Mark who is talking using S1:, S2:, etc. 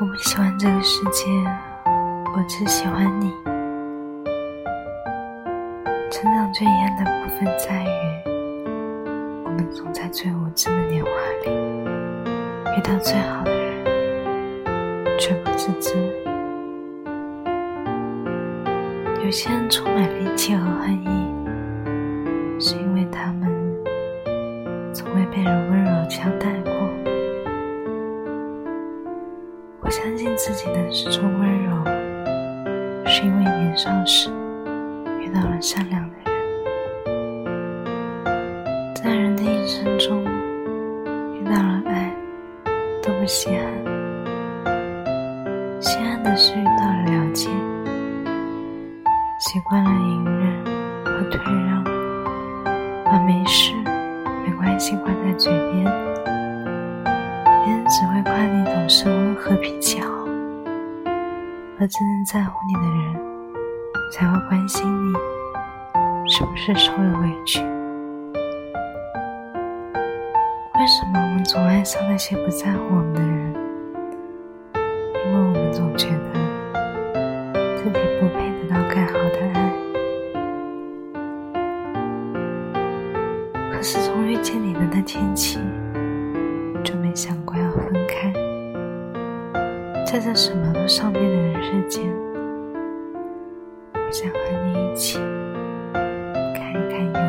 S1: 我不喜欢这个世界，我只喜欢你。成长最遗憾的部分在于，我们总在最无知的年华里遇到最好的人，却不自知。有些人充满戾气和恨意，是因为他们从未被人温柔相待过。自己能始终温柔，是因为年少时遇到了善良的人。在人的一生中，遇到了爱都不稀罕，稀罕的是遇到了了解。习惯了隐忍和退让，把没事、没关系挂在嘴边，别人只会夸你懂事、温和、脾气而真正在乎你的人才会关心你是不是受了委屈。为什么我们总爱上那些不在乎我们的人？因为我们总觉得自己不配。得到更好的爱，可是从遇见你的那天起，就没想过要分开。在这什么都上天的人世间，我想和你一起看一看。